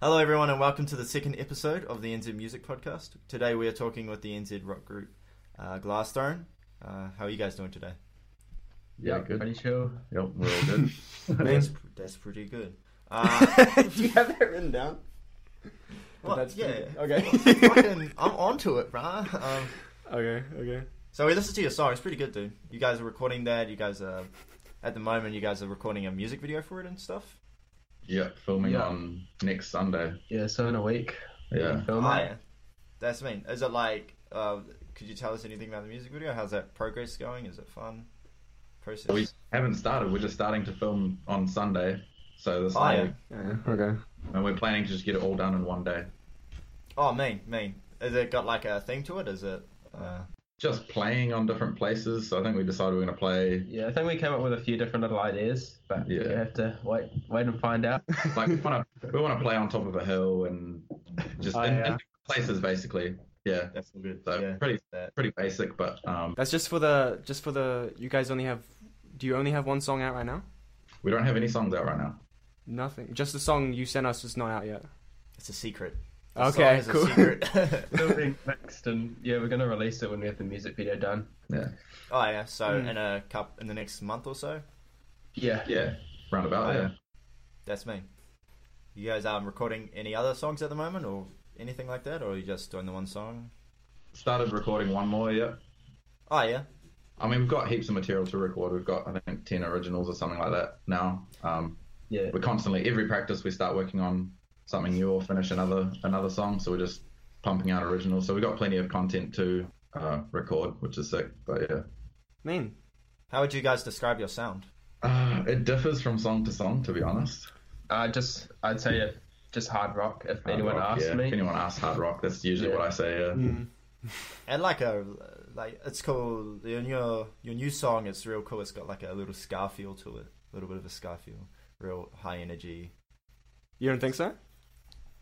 Hello, everyone, and welcome to the second episode of the NZ Music Podcast. Today, we are talking with the NZ rock group uh, Glassstone. Uh, how are you guys doing today? Yeah, Yep, good. Pretty chill. Yep, we're all good. That's, that's pretty good. Uh, Do you have that written down? well, That's yeah, pretty- okay. fucking, I'm onto it, bruh. Um, Okay, okay. so we listened to your song. It's pretty good, dude. You guys are recording that. You guys are at the moment. You guys are recording a music video for it and stuff. Yeah, filming Yeah. on next Sunday. Yeah, so in a week. Yeah. Film Oh, it. yeah. That's mean. Is it like? Uh, could you tell us anything about the music video? How's that progress going? Is it fun? Process. We haven't started. We're just starting to film on Sunday. So this Oh, yeah. Yeah, okay. and we're planning to just get it all done in one day. Oh, mean, mean. Is it got like a thing to it? Is it? Uh, Just playing on different places. So I think we decided we're going to play. Yeah, I think we came up with a few different little ideas, but Yeah. you have to wait, wait and find out. Like we want to, we want to play on top of a hill and just Oh, in, in yeah. different places basically. Yeah. that's all good. So yeah. pretty pretty basic, but um, That's just for the just for the. You guys only have. Do you only have one song out right now? we don't have any songs out right now. Nothing. Just the song you sent us is not out yet. It's a secret. The Okay, song is cool. A secret. Still being mixed, and yeah, we're gonna release it when we have the music video done. Yeah. oh yeah. So Mm. in a cup in the next month or so. Yeah, Yeah. Roundabout. Oh, yeah. That's me. You guys um recording any other songs at the moment or anything like that, or are you just doing the one song? Started recording one more. Yeah. Oh yeah. I mean, we've got heaps of material to record. We've got, I think, 10 originals or something like that now. Um, yeah. we're constantly, every practice, we start working on something new or finish another another song. So we're just pumping out originals. So we've got plenty of content to uh, record, which is sick. But yeah, Mean. How would you guys describe your sound? uh, it differs from song to song, to be honest. Uh, just I'd say uh, just hard rock. If Hard anyone rock, asks yeah. me, If anyone asks hard rock, that's usually Yeah. what I say. Yeah. Mm. And like a like it's cool. Your new your new song is real cool. It's got like a little ska feel to it. A little bit of a ska feel. Real high energy. You don't think so?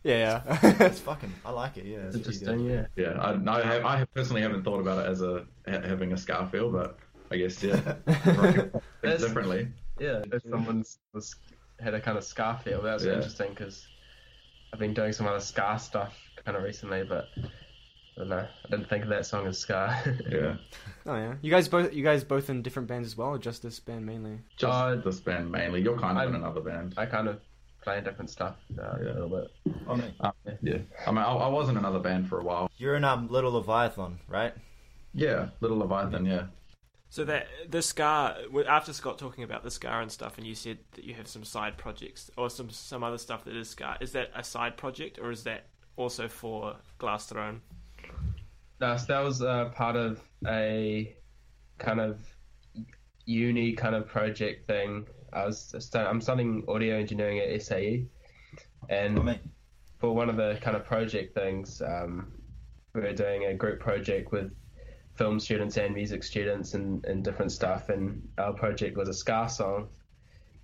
Yeah, yeah. It's fucking. I like it. Yeah. it's It's interesting. Yeah, Yeah, I, no, I, have, I have personally haven't thought about it as a having a ska feel, but I guess yeah, That's- differently. yeah. If someone's was, had a kind of ska feel, that's Yeah. interesting because I've been doing some other ska stuff kind of recently, but I don't know. I didn't think of that song as ska. Yeah, oh yeah. You guys both. You guys both in different bands as well, or just this band mainly? just Uh, this band mainly. You're kind of in I'm- another band. I kind of play different stuff uh, Yeah. a little bit. Oh, mate. Yeah, I mean, I, I was in another band for a while. You're in um Little Leviathan, right? Yeah, Little Leviathan. Yeah, So that the ska after Scott talking about the ska and stuff, and you said that you have some side projects or some some other stuff that is ska. Is that a side project or is that also for Glass Throne? No, so that was uh, part of a kind of uni kind of project thing. I was stu- I'm studying audio engineering at SAE, and Oh, for one of the kind of project things, um, we were doing a group project with film students and music students and, and different stuff. And our project was a ska song,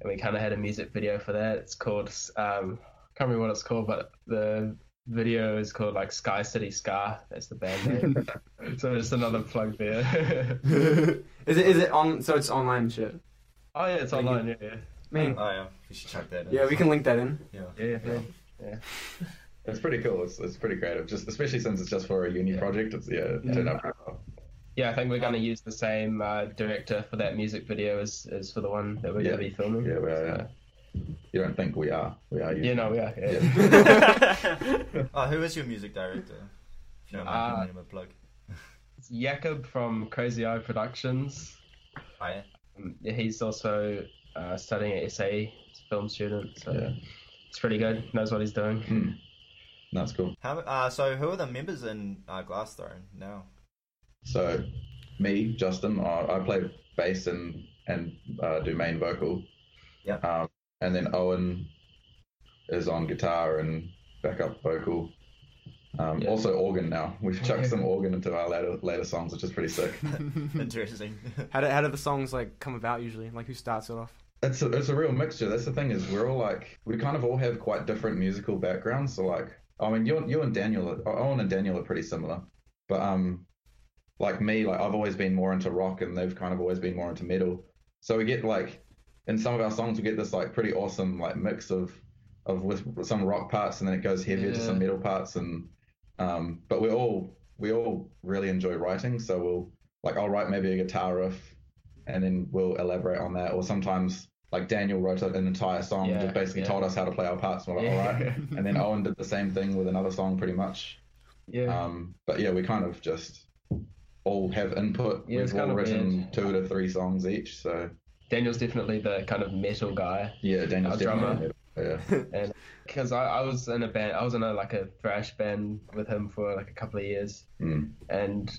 and we kind of had a music video for that. It's called um, I can't remember what it's called, but the video is called like Sky City Ska. That's the band name. so just another plug there. is it? Is it on? So it's online shit. Oh yeah, it's online. Yeah, yeah, Mean. Oh yeah. We should check that. In. Yeah, we can link that in. Yeah. yeah. yeah. yeah. it's pretty cool. It's, it's pretty creative, just especially since it's just for a uni project. It's yeah, it turned out pretty well. Yeah, I think we're going to use the same uh, director for that music video as, as for the one that we're Yeah. going to be filming. Yeah, we are, So- You don't think we are? We are. You. yeah, no, we are. Yeah. Oh, who is your music director? If you don't mind Uh, giving him a plug. It's Jakob from Crazy Eye Productions. Oh yeah. Um, he's also uh, studying at SA, he's a film student, so Yeah. it's pretty good. Knows what he's doing. Hmm. That's cool. How? Uh, so who are the members in uh, Glasstone now? So, me, Justin, I, I play bass and and uh, do main vocal. Yeah. Um, and then Owen is on guitar and backup vocal. Um, Yeah. Also organ now. We've chucked some organ into our later later songs, which is pretty sick. Interesting. How do, how do the songs like come about usually? Like who starts it off? It's a, it's a real mixture. That's the thing is we're all like we kind of all have quite different musical backgrounds. So like I mean you you and Daniel are, Owen and Daniel are pretty similar, but um like me like I've always been more into rock and they've kind of always been more into metal. So we get like in some of our songs we get this like pretty awesome like mix of of with some rock parts, and then it goes heavier to some metal parts, and um, but we all we all really enjoy writing, so we'll like I'll write maybe a guitar riff, and then we'll elaborate on that, or sometimes like Daniel wrote an entire song, Yeah, just basically yeah. told us how to play our parts, and we're like, Yeah. all right, and then Owen did the same thing with another song, pretty much. Yeah. Um, but yeah, we kind of just all have input. Yeah, We've all kind of written weird. two to three songs each, so Daniel's definitely the kind of metal guy. yeah, Daniel's Our definitely yeah. Because I, I was in a band, I was in a like a thrash band with him for like a couple of years, Mm. and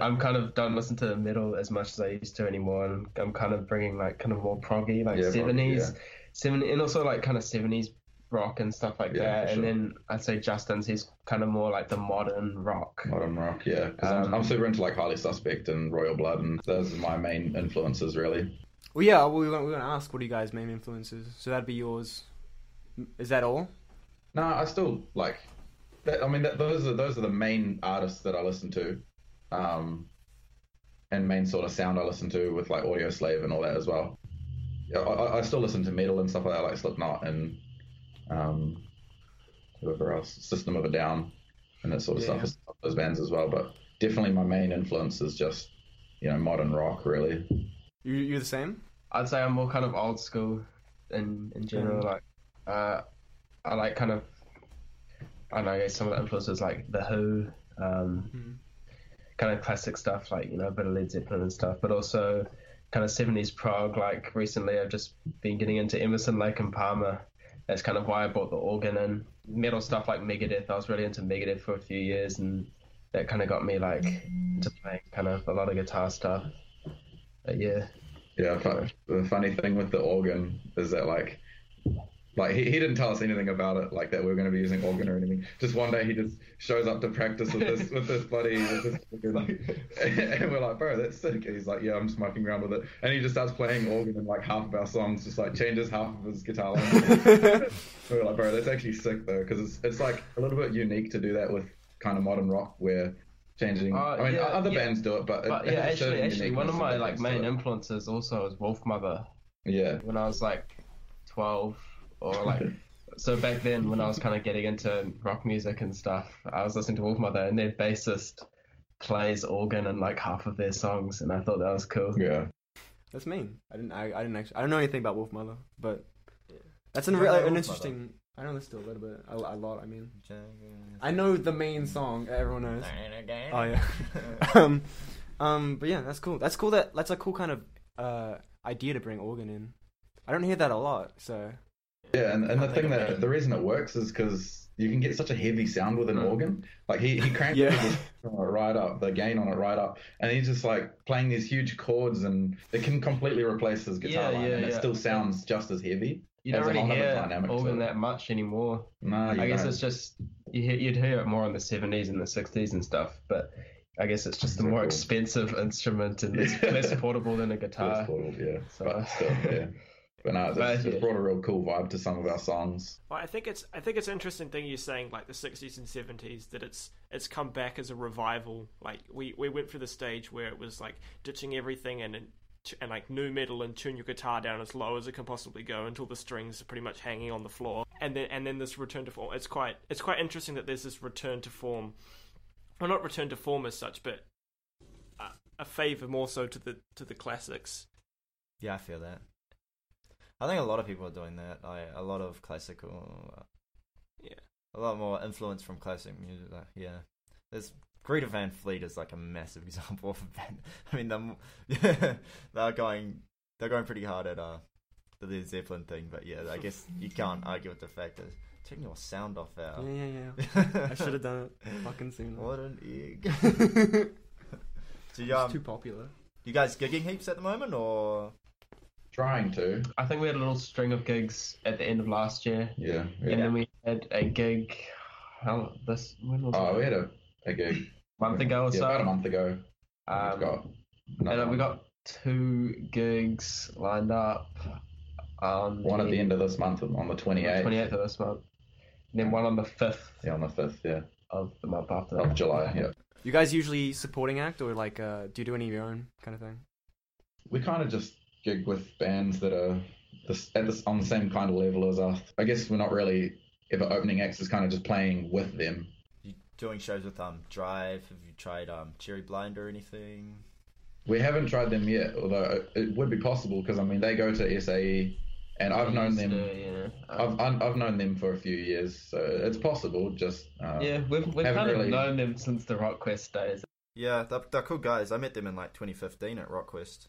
I'm kind of don't listen to the metal as much as I used to anymore, and I'm kind of bringing like kind of more proggy, like Yeah, proggy, seventies, seven, and also like kind of seventies rock and stuff like Yeah, that. for And then I'd say Justin's he's kind of more like the modern rock. Modern rock, yeah. Um, I'm, I'm super into like Highly Suspect and Royal Blood, and those are my main influences, really. Well, yeah, we we're going to ask what are you guys' main influences? So that'd be yours. Is that all? No, I still like. That, I mean, that, those are those are the main artists that I listen to, um, and main sort of sound I listen to with like Audioslave and all that as well. Yeah, I, I- I still listen to metal and stuff like that, like Slipknot and um, whoever else, System of a Down, and that sort of Yeah. stuff. Those bands as well, but definitely my main influence is just you know modern rock, really. You, you're the same? I'd say I'm more kind of old school in in general. Mm. Like, uh, I like kind of, I don't know, some of the influences like the Who, um, Mhm. kind of classic stuff like you know a bit of Led Zeppelin and stuff, but also kind of 70s prog. Like recently, I've just been getting into Emerson, Lake and Palmer. That's kind of why I bought the organ and Metal stuff like Megadeth. I was really into Megadeth for a few years, and that kind of got me like into playing kind of a lot of guitar stuff. But yeah. Yeah, the funny thing with the organ is that like, like he, he didn't tell us anything about it, like that we are going to be using organ or anything. Just one day he just shows up to practice with this with this buddy, with this organ, and we're like, bro, that's sick. And he's like, yeah, I'm just mucking around with it, and he just starts playing organ in like half of our songs, just like changes half of his guitar were like, bro, that's actually sick though, because it's it's like a little bit unique to do that with kind of modern rock where. Changing. Uh, I mean, yeah, other yeah. bands do it, but, But it yeah, has actually, actually, one of my like main influences also is Wolfmother. Yeah. When I was like twelve, or like so back then when I was kind of getting into rock music and stuff, I was listening to Wolfmother, and their bassist plays organ in like half of their songs, and I thought that was cool. Yeah. That's mean. I didn't. I, I didn't actually. I don't know anything about Wolfmother, but that's an, You re- an Wolf interesting. I know this still a little bit. A, a lot. I mean, I know the main song. Everyone knows. Oh yeah. um, um, but yeah, that's cool. That's cool. That that's a cool kind of uh idea to bring organ in. I don't hear that a lot. So Yeah, and, and the thing that that. the reason it works is because you can get such a heavy sound with an Mm. organ. Like he he cranked Yeah. it right up, the gain on it right up, and he's just like playing these huge chords, and it can completely replace his guitar Yeah, line, yeah, and it still sounds just as heavy. You don't Has a really whole nother hear dynamic organ that much anymore. No, you I guess don't. it's just you hear, you'd hear it more in the seventies and the sixties and stuff, but I guess it's just a more cool. expensive instrument and less, less portable than a guitar. Less guitar. portable, yeah, So- but still, yeah. But no, it's, But, it's brought a real cool vibe to some of our songs. Well, I think it's I think it's an interesting thing you're saying, like the '60s and '70s, that it's it's come back as a revival. Like we, we went through the stage where it was like ditching everything and and, like nu metal and tune your guitar down as low as it can possibly go until the strings are pretty much hanging on the floor, and then and then this return to form. It's quite it's quite interesting that there's this return to form. Well, not return to form as such, but a, a favor more so to the to the classics. Yeah, I feel that. I think a lot of people are doing that. I a lot of classical, uh, Yeah. a lot more influence from classic music. Like, yeah, there's Greta Van Fleet is like a massive example of that. I mean, they're they're going they're going pretty hard at uh the Led Zeppelin thing, but yeah, I guess you can't argue with the fact that turn your sound off out. yeah, yeah. yeah. I should have done it fucking sooner. what an egg. so you, It's um, too popular. you guys gigging heaps at the moment, or Trying to, I think we had a little string of gigs at the end of last year, yeah. and then we had a gig. How this when was Oh, it? we had a, a gig month ago or yeah, so. about a month ago. Um, We've got and another uh, we got two gigs lined up. On one at the end of this month on the 28th. twenty eighth of this month, and then one on the fifth Yeah, on the 5th, yeah, of the month after. of July, yeah. You guys usually supporting act or like uh do you do any of your own kind of thing? We kind of just gig with bands that are this at this on the same kind of level as us. I guess we're not really ever opening acts. It's kind of just playing with them. You doing shows with um Drive? Have you tried um Cherry Blind or anything? We haven't tried them yet, although it would be possible because I mean they go to SAE, and I've known them. Yeah. I've I've I've known them for a few years, so it's possible. Just uh, yeah, we've we've haven't of really- known them since the Rock Quest days. Yeah, they're, they're cool guys. I met them in like 2015 at RockQuest.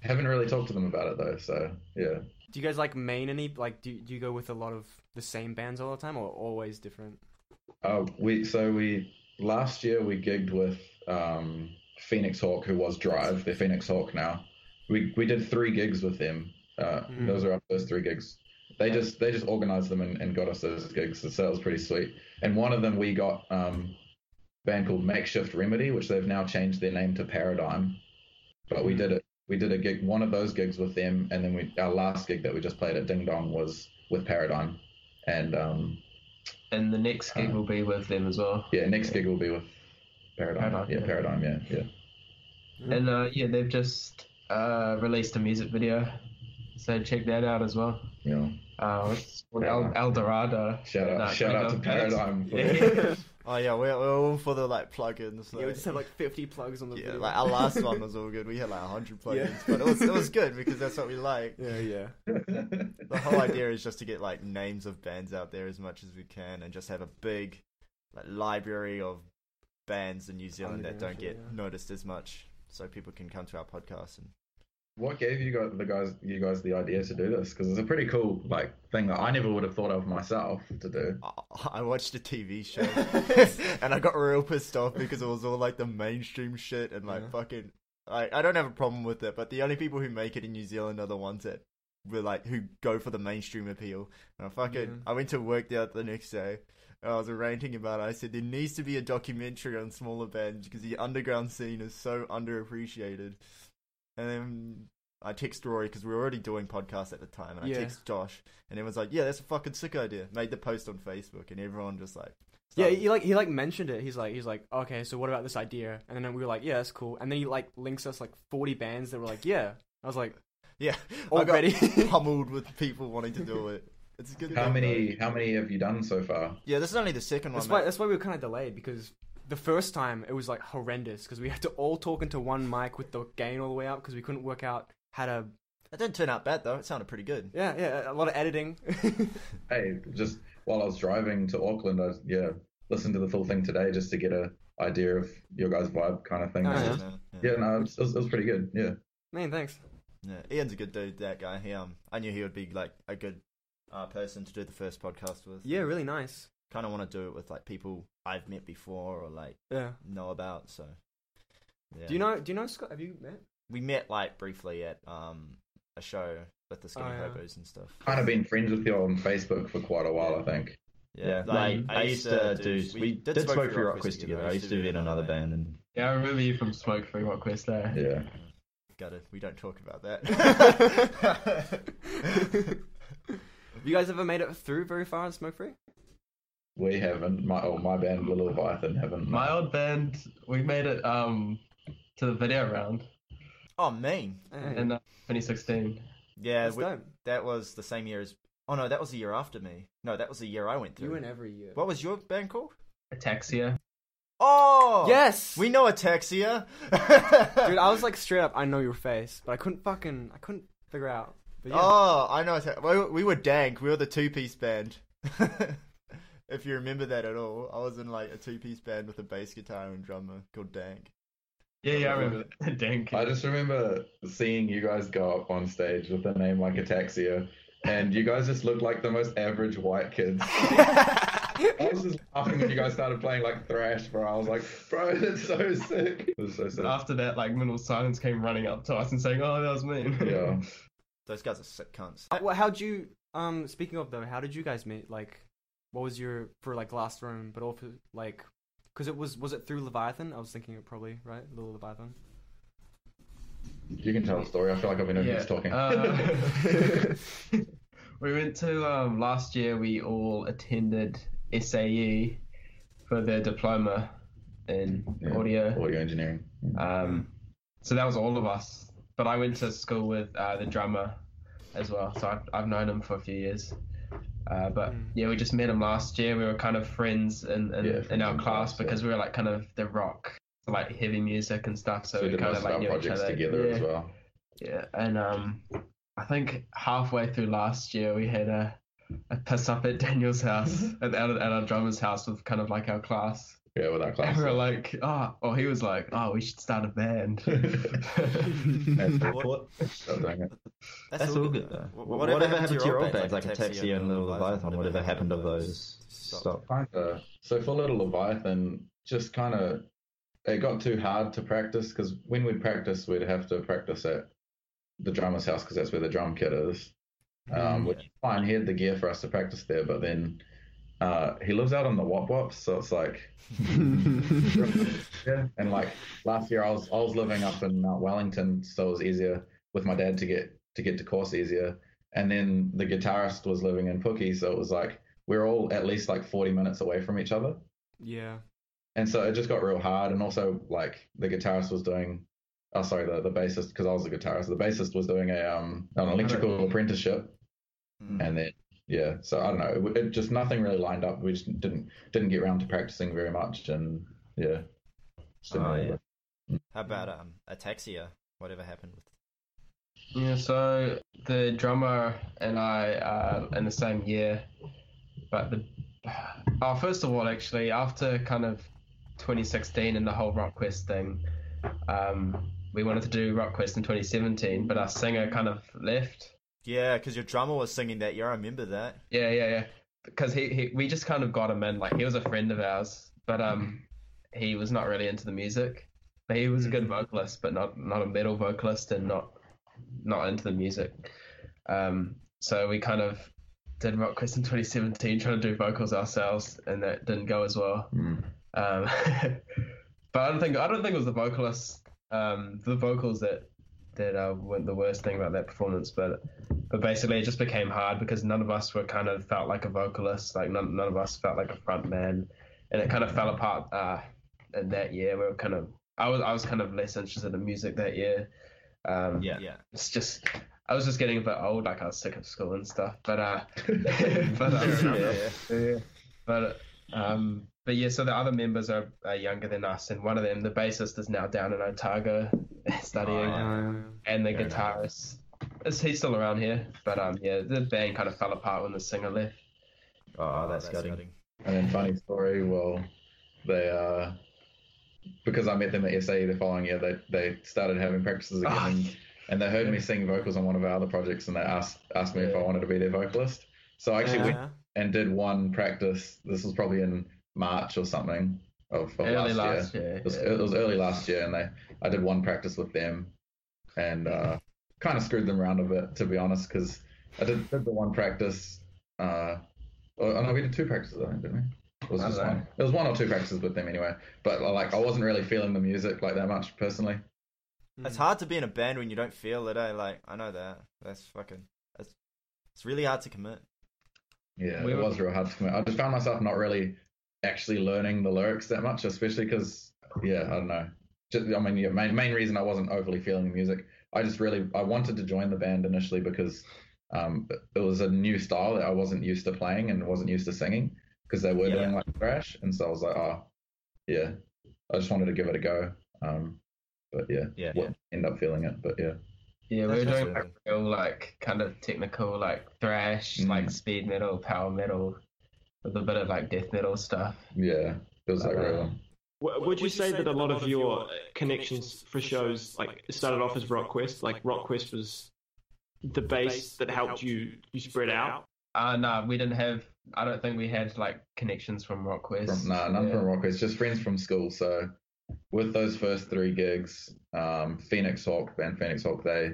haven't really talked to them about it though. So yeah, Do you guys like main any? Like, do do you go with a lot of the same bands all the time, or always different? Uh, we so we last year we gigged with um, Phoenix Hawk, who was Drive. They're Phoenix Hawk now. We we did three gigs with them. Uh, Mm. Those are our first three gigs. They just they just organized them and, and got us those gigs, so that was pretty sweet. And one of them we got um, a band called Makeshift Remedy, which they've now changed their name to Paradigm. But we did it. We did a gig, one of those gigs with them, and then we our last gig that we just played at Ding Dong was with Paradigm. And um, And the next gig will be with them as well. yeah, next gig will be with Paradigm. Paradigm, yeah, yeah. Paradigm. Yeah, yeah. And uh, yeah, they've just uh, released a music video, so check that out as well. Yeah. Uh, it's called El, El Dorado. shout out, shout out to. Paradigm. Oh yeah, we're, we're all for the like plugins. Yeah, we just have like 50 plugs on the yeah, video. like our last one was all good. We had like 100 plugins, Yeah. but it was it was good because that's what we like. yeah, yeah. The whole idea is just to get like names of bands out there as much as we can, and just have a big like library of bands in New Zealand that don't get yeah. noticed as much, so people can come to our podcast and what gave you guys the guys you guys the idea to do this? Because it's a pretty cool like thing that I never would have thought of myself to do. I- I watched a TV show and I got real pissed off because it was all like the mainstream shit and like Yeah. fucking. I I don't have a problem with it, but the only people who make it in New Zealand are the ones that were like who go for the mainstream appeal. And I fucking Yeah. I went to work out the next day. And I was ranting about it. I said there needs to be a documentary on smaller bands because the underground scene is so underappreciated. And then I text Rory because we were already doing podcasts at the time, and I Yeah. text Josh, and everyone's like, "Yeah, that's a fucking sick idea." Made the post on Facebook, and everyone just like, Yeah, he like he like mentioned it. He's like he's like okay, so what about this idea? And then we were like, yeah, that's cool. And then he like links us like forty bands that were like, yeah. I was like, yeah, already. I got pummeled with people wanting to do it. It's a good. How many though. how many have you done so far? Yeah, this is only the second one. that's why that's why we were kind of delayed because the first time it was like horrendous because we had to all talk into one mic with the gain all the way up because we couldn't work out how to. It didn't turn out bad though. It sounded pretty good. Yeah, yeah, a lot of editing. Hey, just while I was driving to Auckland, I yeah listened to the full thing today just to get a idea of your guys' vibe kind of thing. Oh, It's yeah. just- yeah. yeah, no, it was, it was it was pretty good. Yeah. Man, thanks. Yeah, Ian's a good dude. That guy. He um, I knew he would be like a good uh, person to do the first podcast with. Yeah, really nice. Kind of want to do it with like people I've met before or like Yeah. know about. So. Yeah. Do you know? Do you know Scott? Have you met? We met like briefly at um a show with the Skinny Oh, yeah. Hobos and stuff. Kind of been friends with you on Facebook for quite a while, I think. Yeah, like, like, I used to do. We, did Smoke Free Rock Quest together. I used to be in another band, and Yeah, I remember you from Smoke Free Rock Quest there. Yeah. Got it. We don't talk about that. Have you guys ever made it through very far in Smoke Free? We haven't. My oh, my band, Little Leviathan, haven't. My old band, we made it um to the video round oh, mean. In uh, 2016. Yeah, that's we- dope. that was the same year as. Oh no, that was the year after me. No, that was the year I went through. You win every year. What was your band called? Ataxia. Oh, Yes. we know Ataxia. Dude, I was like straight up. I know your face, but I couldn't fucking. I couldn't figure out. But yeah. Oh, I know. Ata- we, we were Dank. We were the two-piece band. if you remember that at all, I was in like a two-piece band with a bass guitar and drummer called Dank. Yeah, yeah, I remember that. Dank. I just remember seeing you guys go up on stage with a name like Ataxia, and you guys just looked like the most average white kids. I was just laughing when you guys started playing like thrash, bro. I was like, bro, that's so sick. It was so sick. After that, like Minimal Silence came running up to us and saying, "Oh, that was me." Yeah. Those guys are sick cunts. Uh, well, how'd you? Um, speaking of though, how did you guys meet? Like, what was your for like Last Room, but also like, because it was was it through Leviathan? I was thinking it probably right, Little Leviathan. You can tell the story. I feel like I've been over Yeah. talking. Uh, we went to um, last year. We all attended SAE for their diploma in Yeah. audio. Audio engineering. Um, so that was all of us. But I went to school with uh, the drummer as well. So I've, I've known him for a few years. Uh, but mm. yeah, we just met him last year. We were kind of friends in in, yeah, in our class, class because yeah. we were like kind of the rock, like heavy music and stuff. So, so we kind of like knew each other together yeah. as well. Yeah, and um, I think halfway through last year we had a, a piss up at Daniel's house at, at our drummer's house with kind of like our class. Yeah, with our class. And we were like, oh, well, he was like, oh, we should start a band. That's, That's all good, though. Whatever, whatever happened, happened to your old bands, like, like Taxi and Little Leviathan, whatever happened of those? Stop. Kinda. So for Little Leviathan, just kind of, it got too hard to practice because when we'd practice, we'd have to practice at the drummer's house because that's where the drum kit is. Um, mm, which fine, he had the gear for us to practice there, but then uh, he lives out on the Wop Wops, so it's like, yeah. And like last year, I was I was living up in Mount Wellington, so it was easier with my dad to get to get to course easier. And then the guitarist was living in Pookie, so it was like we are all at least like 40 minutes away from each other. Yeah. And so it just got real hard. And also, like the guitarist was doing, oh sorry, the the bassist because I was the guitarist. The bassist was doing a um an electrical apprenticeship, mm. and then yeah, so I don't know. It, it, just nothing really lined up. We just didn't didn't get around to practicing very much, and yeah. Oh, yeah. How about um Ataxia? Whatever happened with? Yeah, so the drummer and I are in the same year, but the oh, first of all, actually, after kind of 2016 and the whole RockQuest thing, um, we wanted to do RockQuest in 2017, but our singer kind of left yeah, because your drummer was singing that Yeah, I remember that. Yeah, yeah, yeah. Because he, he, we just kind of got him in. Like he was a friend of ours, but um, he was not really into the music. He was a good vocalist, but not not a metal vocalist, and not not into the music. Um, so we kind of did RockQuest in 2017, trying to do vocals ourselves, and that didn't go as well. Mm. Um, but I don't think I don't think it was the vocalists, um, the vocals that that uh, went the worst thing about that performance. But but basically, it just became hard because none of us were kind of felt like a vocalist. Like none none of us felt like a front man, and it kind of fell apart uh, in that year. We were kind of I was I was kind of less interested in music that year. Um, yeah, yeah. It's just I was just getting a bit old. Like I was sick of school and stuff. But uh, but um, yeah, yeah. yeah. But um, but yeah, so the other members are, are, younger than us, and one of them, the bassist, is now down in Otago studying, oh, yeah. and the Fair guitarist is he's still around here, but um, yeah, the band kind of fell apart when the singer left. Oh, that's, that's gutting. And then funny story, well, they uh, because I met them at SAE the following year, they they started having practices again, oh, and, and, they heard me sing vocals on one of our other projects, and they asked asked me yeah. if I wanted to be their vocalist. So I actually yeah. went and did one practice. This was probably in March or something of, of last, last, year. year it, was, yeah. it, was, early last year, and they I did one practice with them, and uh, kind of screwed them around a bit to be honest, because I did, did, the one practice. Uh, oh no, we did two practices, I think, didn't we? It was just one. It was one or two practices with them anyway. But like, I wasn't really feeling the music like that much personally. It's hard to be in a band when you don't feel it. Eh? Like I know that. That's fucking. It's, it's really hard to commit. Yeah, we it were... was real hard to commit. I just found myself not really actually learning the lyrics that much, especially because yeah, I don't know. Just, I mean, yeah, main main reason I wasn't overly feeling the music. I just really I wanted to join the band initially because um, it was a new style that I wasn't used to playing and wasn't used to singing because they were yeah. doing like thrash, and so I was like, oh, yeah, I just wanted to give it a go. Um, but yeah, yeah, yeah. end up feeling it, but yeah. Yeah, we were doing like real like kind of technical like thrash, mm. like speed metal, power metal, with a bit of like death metal stuff. Yeah, it was like real. Would you say that a lot of your connections for shows like started off as RockQuest? Like RockQuest was the base that helped you you spread out. Uh no, we didn't have. I don't think we had like connections from RockQuest. From, nah, none yeah. from RockQuest. Just friends from school. So with those first three gigs, um, Phoenix Hawk, band Phoenix Hawk, they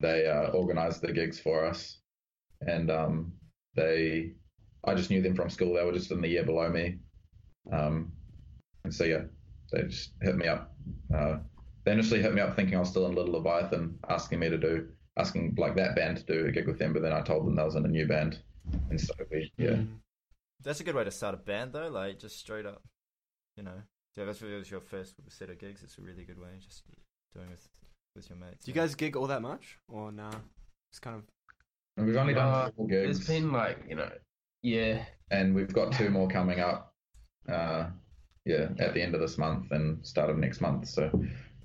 they uh, organized the gigs for us, and um, they I just knew them from school. They were just in the year below me, um, and so yeah, they just hit me up. Uh, they initially hit me up thinking I was still in Little Leviathan, asking me to do, asking like that band to do a gig with them. But then I told them that was in a new band, and so we yeah. Mm. That's a good way to start a band though, like just straight up, you know, yeah, that's was your first set of gigs. It's a really good way, just doing with with your mates. Do you guys gig all that much, or nah? It's kind of we've only done Uh, four gigs, It's been like you know, yeah, and we've got two more coming up. Uh, yeah, at the end of this month and start of next month. So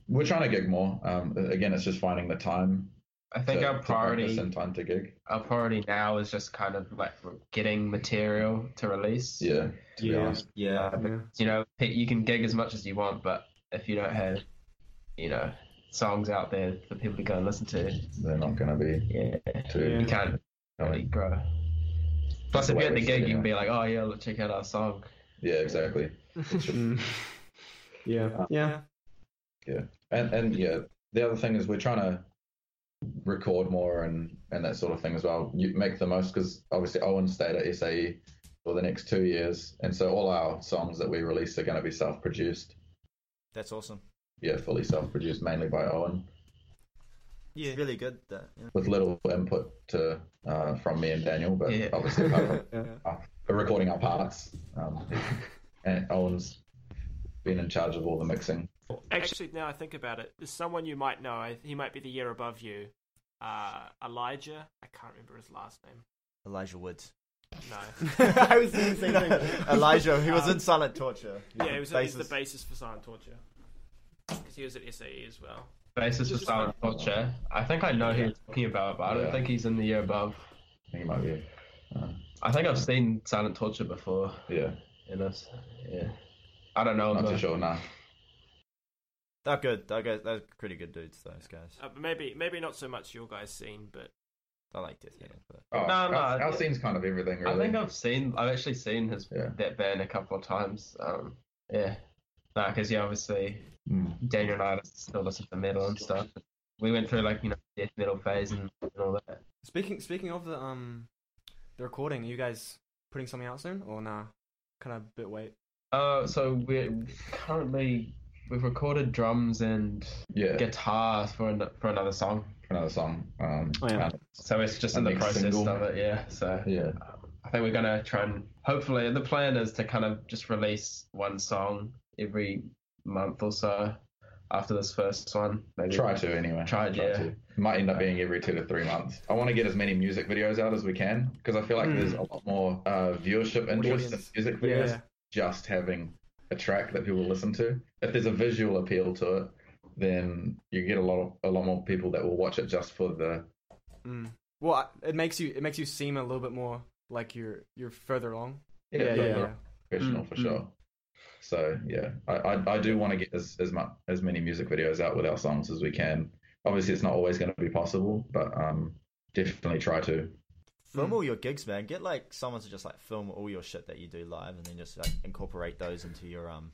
we're trying to gig more. Um, again, it's just finding the time. I think to, our to practice priority and time to gig. our priority now is just kind of like getting material to release. Yeah, to be Yeah. honest. Yeah. Uh, but, you know, you can gig as much as you want, but if you don't have, you know, songs out there for people to go and listen to, They're not going to be yeah, too. you can't really grow. Plus, if Wait, you're at the gig, you can be like, oh yeah, let's check out our song. Yeah, exactly. Mm. yeah, yeah. And and yeah, the other thing is we're trying to record more and and that sort of thing as well. You make the most because obviously Owen stayed at SAE for the next two years, and so all our songs that we release are going to be self-produced. That's awesome. Yeah, fully self-produced, mainly by Owen, Yeah, really good. That yeah. with little input to uh, from me and Daniel, but Yeah. obviously apart from yeah. uh, recording our parts. Um, and Owen's been in charge of all the mixing. Actually, now I think about it, there's someone you might know. He might be the year above you. Uh, Elijah. I can't remember his last name. Elijah Woods. No. I was thinking the same thing. Elijah, he was Um, in Silent Torture. He's yeah, he was he's the basis for Silent Torture. Because he was at SAE as well. Basis for Just Silent Torture. I think I know who you're talking about, but I don't Yeah. think he's in the year above. I think he might be. Uh, I think I've seen Silent Torture before yeah, in this. Yeah. I don't know. not but too sure now. They're good. They're good. They're pretty good dudes. Those guys. Uh, but maybe maybe not so much your guys' scene, but I like death metal. But Oh, No, our, no, our yeah. scene's kind of everything, really. I think I've seen. I've actually seen his Yeah. that band a couple of times. Um, yeah. No, because yeah, obviously Mm. Daniel and I still listen to metal and stuff. We went through like you know death metal phase and, and all that. Speaking speaking of the um the recording, are you guys putting something out soon or nah? Kind of bit wait. Uh, so we're currently we've recorded drums and Yeah, guitar for an, for another song. for another song. Um, Oh, yeah. So it's just in the process single. of it. Yeah. So yeah, I think we're gonna try and hopefully the plan is to kind of just release one song every month or so after this first one. Maybe try to anyway. Try it, yeah. to. Might end up being every two to three months. I want to get as many music videos out as we can because I feel like Mm. there's a lot more uh, viewership interest in music videos yeah. just having a track that people listen to. If there's a visual appeal to it, then you get a lot of a lot more people that will watch it just for the Mm. Well, it makes you it makes you seem a little bit more like you're you're further along. yeah, yeah, yeah. yeah. professional Mm, for mm. sure. So yeah, I, I, I do want to get as as much as many music videos out with our songs as we can. Obviously, it's not always going to be possible, but um, definitely try to. film all your gigs, man. Get like someone to just like film all your shit that you do live, and then just like incorporate those into your um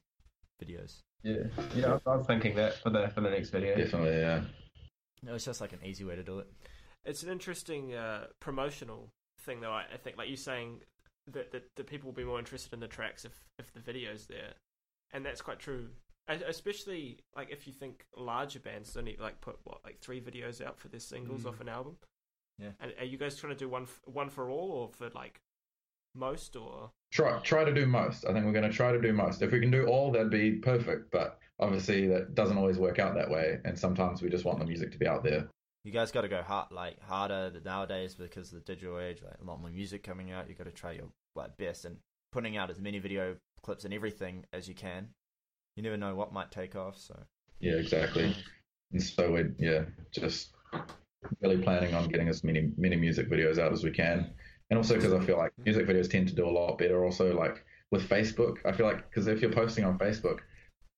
videos. Yeah, yeah. I was- I was thinking that for the for the next video. Definitely, yeah. No, it's just like an easy way to do it. it's an interesting uh, promotional thing, though. I, I think, like you saying that, that that people will be more interested in the tracks if if the video's there, and that's quite true. Especially like if you think larger bands only like put what like three videos out for their singles Mm. off an album. Yeah. And are you guys trying to do one f- one for all or for like most or? Try try to do most. I think we're going to try to do most. If we can do all, that'd be perfect. But obviously, that doesn't always work out that way. And sometimes we just want the music to be out there. You guys got to go hard, like harder nowadays because of the digital age. Like a lot more music coming out. You got to try your like best and putting out as many video clips and everything as you can. You never know what might take off. So Yeah, exactly. And so we're yeah, just really planning on getting as many many music videos out as we can. And also because I feel like music videos tend to do a lot better. Also, like with Facebook, I feel like because if you're posting on Facebook,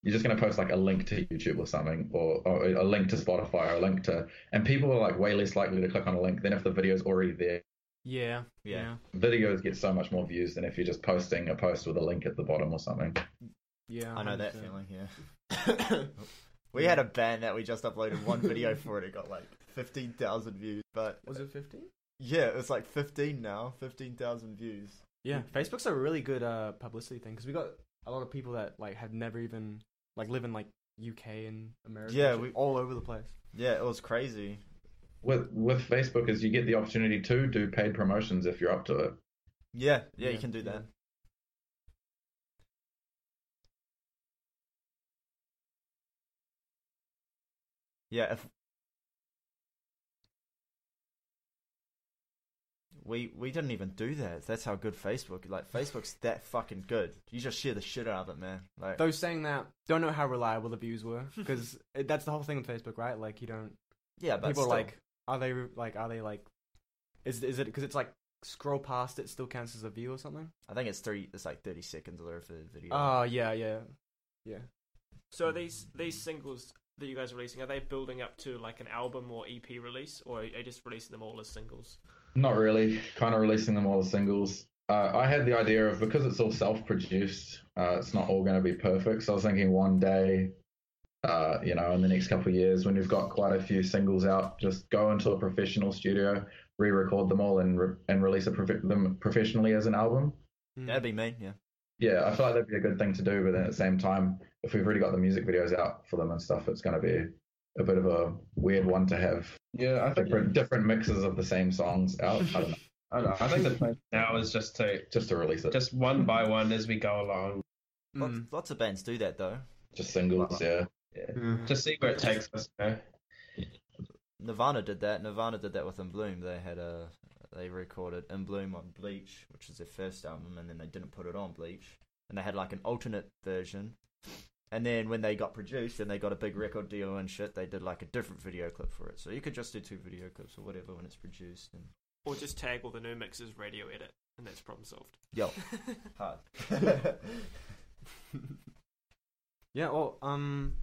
you're just going to post like a link to YouTube or something, or, or a link to Spotify, or a link to, and people are like way less likely to click on a link than if the video's already there. Yeah, Yeah. Videos get so much more views than if you're just posting a post with a link at the bottom or something. yeah. I know that 100%. feeling. Yeah. we had a band that we just uploaded one video for it. It got like fifteen thousand views, but Was it fifteen? yeah, it's like fifteen now. Fifteen thousand views. Yeah, Facebook's a really good uh, publicity thing because we got a lot of people that like have never even like live in like UK and America. Yeah, and shit, we- all over the place. Yeah, it was crazy. With with Facebook, is you get the opportunity to do paid promotions if you're up to it. Yeah, yeah, you can do that. Yeah, if we we didn't even do that. That's how good Facebook. Like Facebook's that fucking good. You just share the shit out of it, man. Like those saying that don't know how reliable the views were because that's the whole thing with Facebook, right? Like you don't. Yeah, but people still. are like, are they like, are they like, is is it because it's like scroll past it still counts as a view or something? I think it's three. It's like thirty seconds worth the video. Oh yeah, yeah, yeah. So are these these singles that you guys are releasing are they building up to like an album or EP release, or are you just releasing them all as singles? Not really. Kind of releasing them all as singles. Uh, I had the idea of because it's all self-produced, uh, it's not all going to be perfect. So I was thinking one day, uh, you know, in the next couple of years, when you've got quite a few singles out, just go into a professional studio, re-record them all, and re- and release prof- them professionally as an album. That'd be me. Yeah. Yeah, I feel like that'd be a good thing to do. But then at the same time, if we've already got the music videos out for them and stuff, it's going to be a bit of a weird one to have. Yeah, I think different different mixes of the same songs out. I don't know. I, don't know. I think the plan now is just to Just to release it. just one by one as we go along. Lots, Mm. lots of bands do that though. Just singles, yeah. Yeah. Mm. Just see where it takes us. You know? Nirvana did that. Nirvana did that with In Bloom. They had a they recorded In Bloom on Bleach, which is their first album, and then they didn't put it on Bleach, and they had like an alternate version. And then when they got produced and they got a big record deal and shit, they did like a different video clip for it. So you could just do two video clips or whatever when it's produced. And Or just tag all the new mixes radio edit, and that's problem solved. yo, hard. Yeah. Well, um,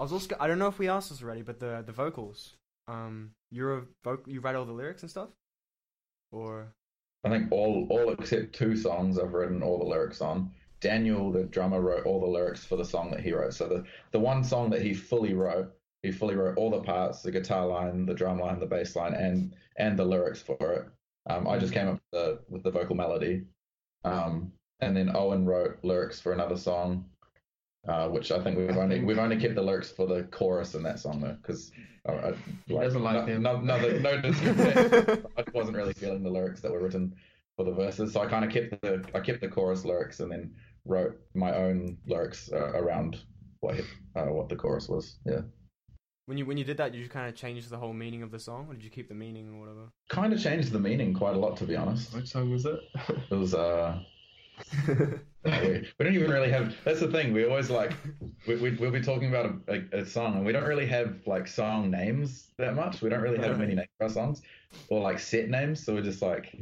I was also I don't know if we asked this already, but the the vocals. Um, you're a voc- you write all the lyrics and stuff, or I think all all except two songs I've written all the lyrics on. Daniel, the drummer, wrote all the lyrics for the song that he wrote. So the the one song that he fully wrote, he fully wrote all the parts, the guitar line, the drum line, the bass line, and and the lyrics for it. Um, I just came up with the with the vocal melody. Um, and then Owen wrote lyrics for another song, uh, which I think we've only we've only kept the lyrics for the chorus in that song though, because uh, I- He doesn't like them. no, no, no, no disrespect. I wasn't really feeling the lyrics that were written for the verses, so I kind of kept the I kept the chorus lyrics and then wrote my own lyrics uh, around what uh, what the chorus was. Yeah, when you when you did that, did you kind of change the whole meaning of the song, or did you keep the meaning or whatever? kind of changed the meaning quite a lot to be honest. Which song was it? It was uh. We, we don't even really have. That's the thing. We always like we, we we'll be talking about a, a, a song, and we don't really have like song names that much. We don't really have many names for our songs, or like set names. So we're just like,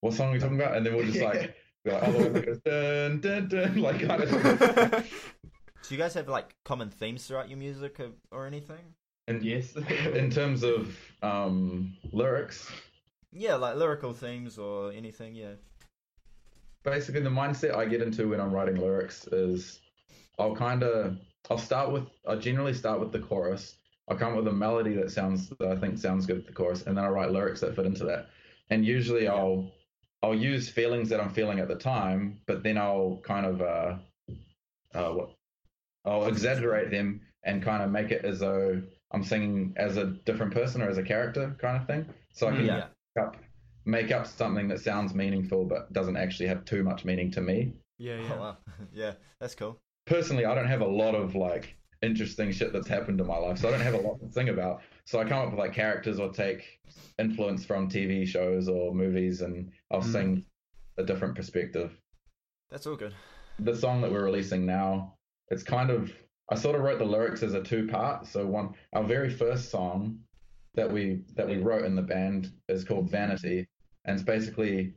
what song are we talking about? And then we'll just like, be like oh, the one that goes dun dun dun, like kind of. Do you guys have like common themes throughout your music or, or anything? And yes. in terms of um, lyrics, Yeah, like lyrical themes or anything. Yeah. Basically the mindset I get into when I'm writing lyrics is I'll kind of I'll start with I generally start with the chorus. I'll come up with a melody that sounds that I think sounds good at the chorus, and then I write lyrics that fit into that. And usually I'll I'll use feelings that I'm feeling at the time, but then I'll kind of uh, uh what I'll exaggerate them and kind of make it as though I'm singing as a different person or as a character kind of thing. So I can Yeah. make up make up something that sounds meaningful but doesn't actually have too much meaning to me. Yeah, Oh yeah. wow. yeah, that's cool. Personally, I don't have a lot of like interesting shit that's happened in my life, so I don't have a lot to sing about. So I come up with like characters or take influence from TV shows or movies, and I'll Mm. sing a different perspective. That's all good. The song that we're releasing now, it's kind of I sort of wrote the lyrics as a two part. So one, our very first song that we that we wrote in the band is called Vanity, and it's basically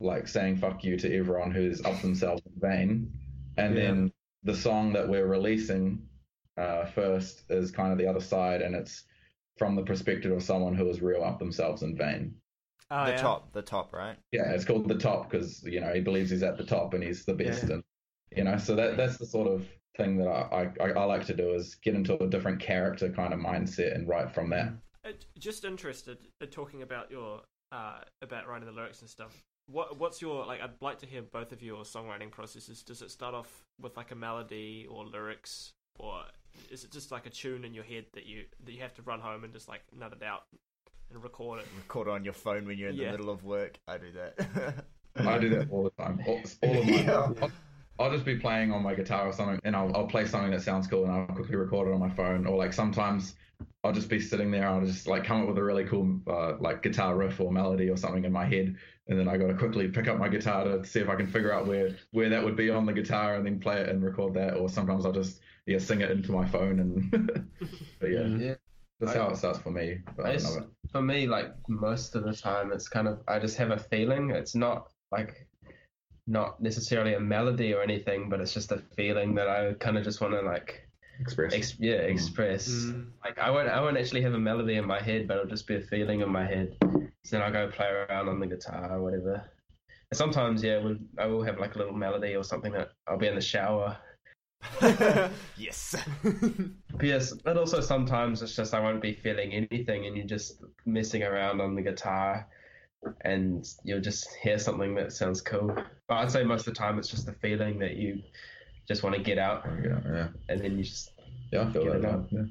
like saying fuck you to everyone who's up themselves in vain. And Yeah. then the song that we're releasing uh, first is kind of the other side, and it's from the perspective of someone who is real up themselves in vain. Oh, the yeah. top, the top, right? Yeah, it's called the top because you know he believes he's at the top and he's the best, and you know, so that that's the sort of thing that I, I I like to do is get into a different character kind of mindset and write from that. Uh, just interested talking about your uh, about writing the lyrics and stuff. What what's your like? I'd like to hear both of your songwriting processes. Does it start off with like a melody or lyrics, or is it just like a tune in your head that you that you have to run home and just like nut it out and record it? Record it on your phone when you're in Yeah. the middle of work. I do that. I do that all the time. All, all of my Yeah. on, I'll just be playing on my guitar or something, and I'll, I'll play something that sounds cool, and I'll quickly record it on my phone. Or like sometimes I'll just be sitting there, I'll just like come up with a really cool uh, like guitar riff or melody or something in my head, and then I got to quickly pick up my guitar to see if I can figure out where where that would be on the guitar, and then play it and record that. Or sometimes I'll just yeah sing it into my phone, and but yeah, Yeah. that's I- how it starts for me. But I I don't just- for me, like most of the time, it's kind of I just have a feeling. It's not like not necessarily a melody or anything, but it's just a feeling that I kind of just want to like Express. ex- yeah express. Mm. Like I won't I won't actually have a melody in my head, but it'll just be a feeling in my head. So then I'll go play around on the guitar or whatever. And sometimes yeah, we'll, I will have like a little melody or something that I'll be in the shower. yes. But yes, but also sometimes it's just I won't be feeling anything, and you're just messing around on the guitar, and you'll just hear something that sounds cool. But I'd say most of the time it's just the feeling that you just want to get out, yeah, yeah, and then you just yeah. I feel Get that. it out. Yeah.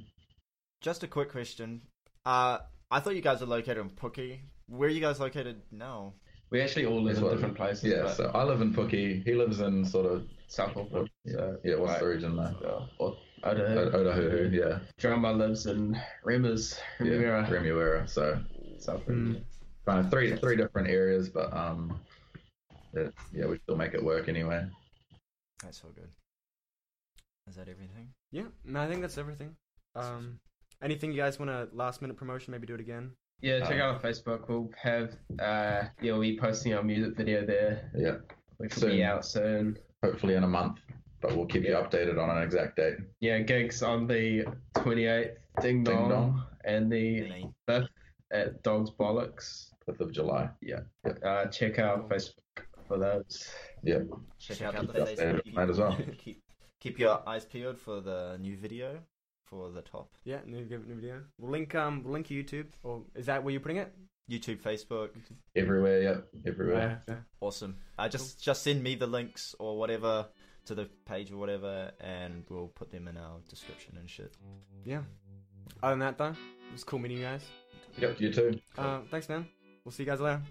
Just a quick question. Uh, I thought you guys were located in Pookie. Where are you guys located now? we actually all live That's in what- different places. Yeah, but so I live in Pookie. He lives in sort of South Auckland. yeah, So, yeah. What's right. the region there? So, or, I don't O- know. Otahuhu, yeah, Drummer lives in Remmers, yeah, Remuera, Remuera. So South Mm. kind of three three different areas, but um, it, yeah, we still make it work anyway. That's so good. Is that everything? yeah, no, I think that's everything. Um, anything you guys want to last minute promotion? Maybe do it again. Yeah, check Um, out our Facebook. We'll have uh, yeah, we'll be posting our music video there, Yeah, which will Soon. be out soon. hopefully in a month, but we'll keep you updated on an exact date. Yeah, gigs on the 28th, Ding Dong, Ding Dong. and the 5th at Dog's Bollix. Fifth of July. Yeah. Uh, check out Facebook for those. Yeah, Check, Check out out the the Facebook. updated might as well. keep keep your eyes peeled for the new video for the top Yeah, new, new video. We'll link um, we'll link YouTube, or is that where you're putting it? YouTube, Facebook. everywhere. Yeah, everywhere. Yeah. Awesome. Uh, just just send me the links or whatever to the page or whatever, and we'll put them in our description and shit. yeah. Other than that, though, it was cool meeting you guys. Yep, you too. Uh, thanks, man. We'll see you guys later.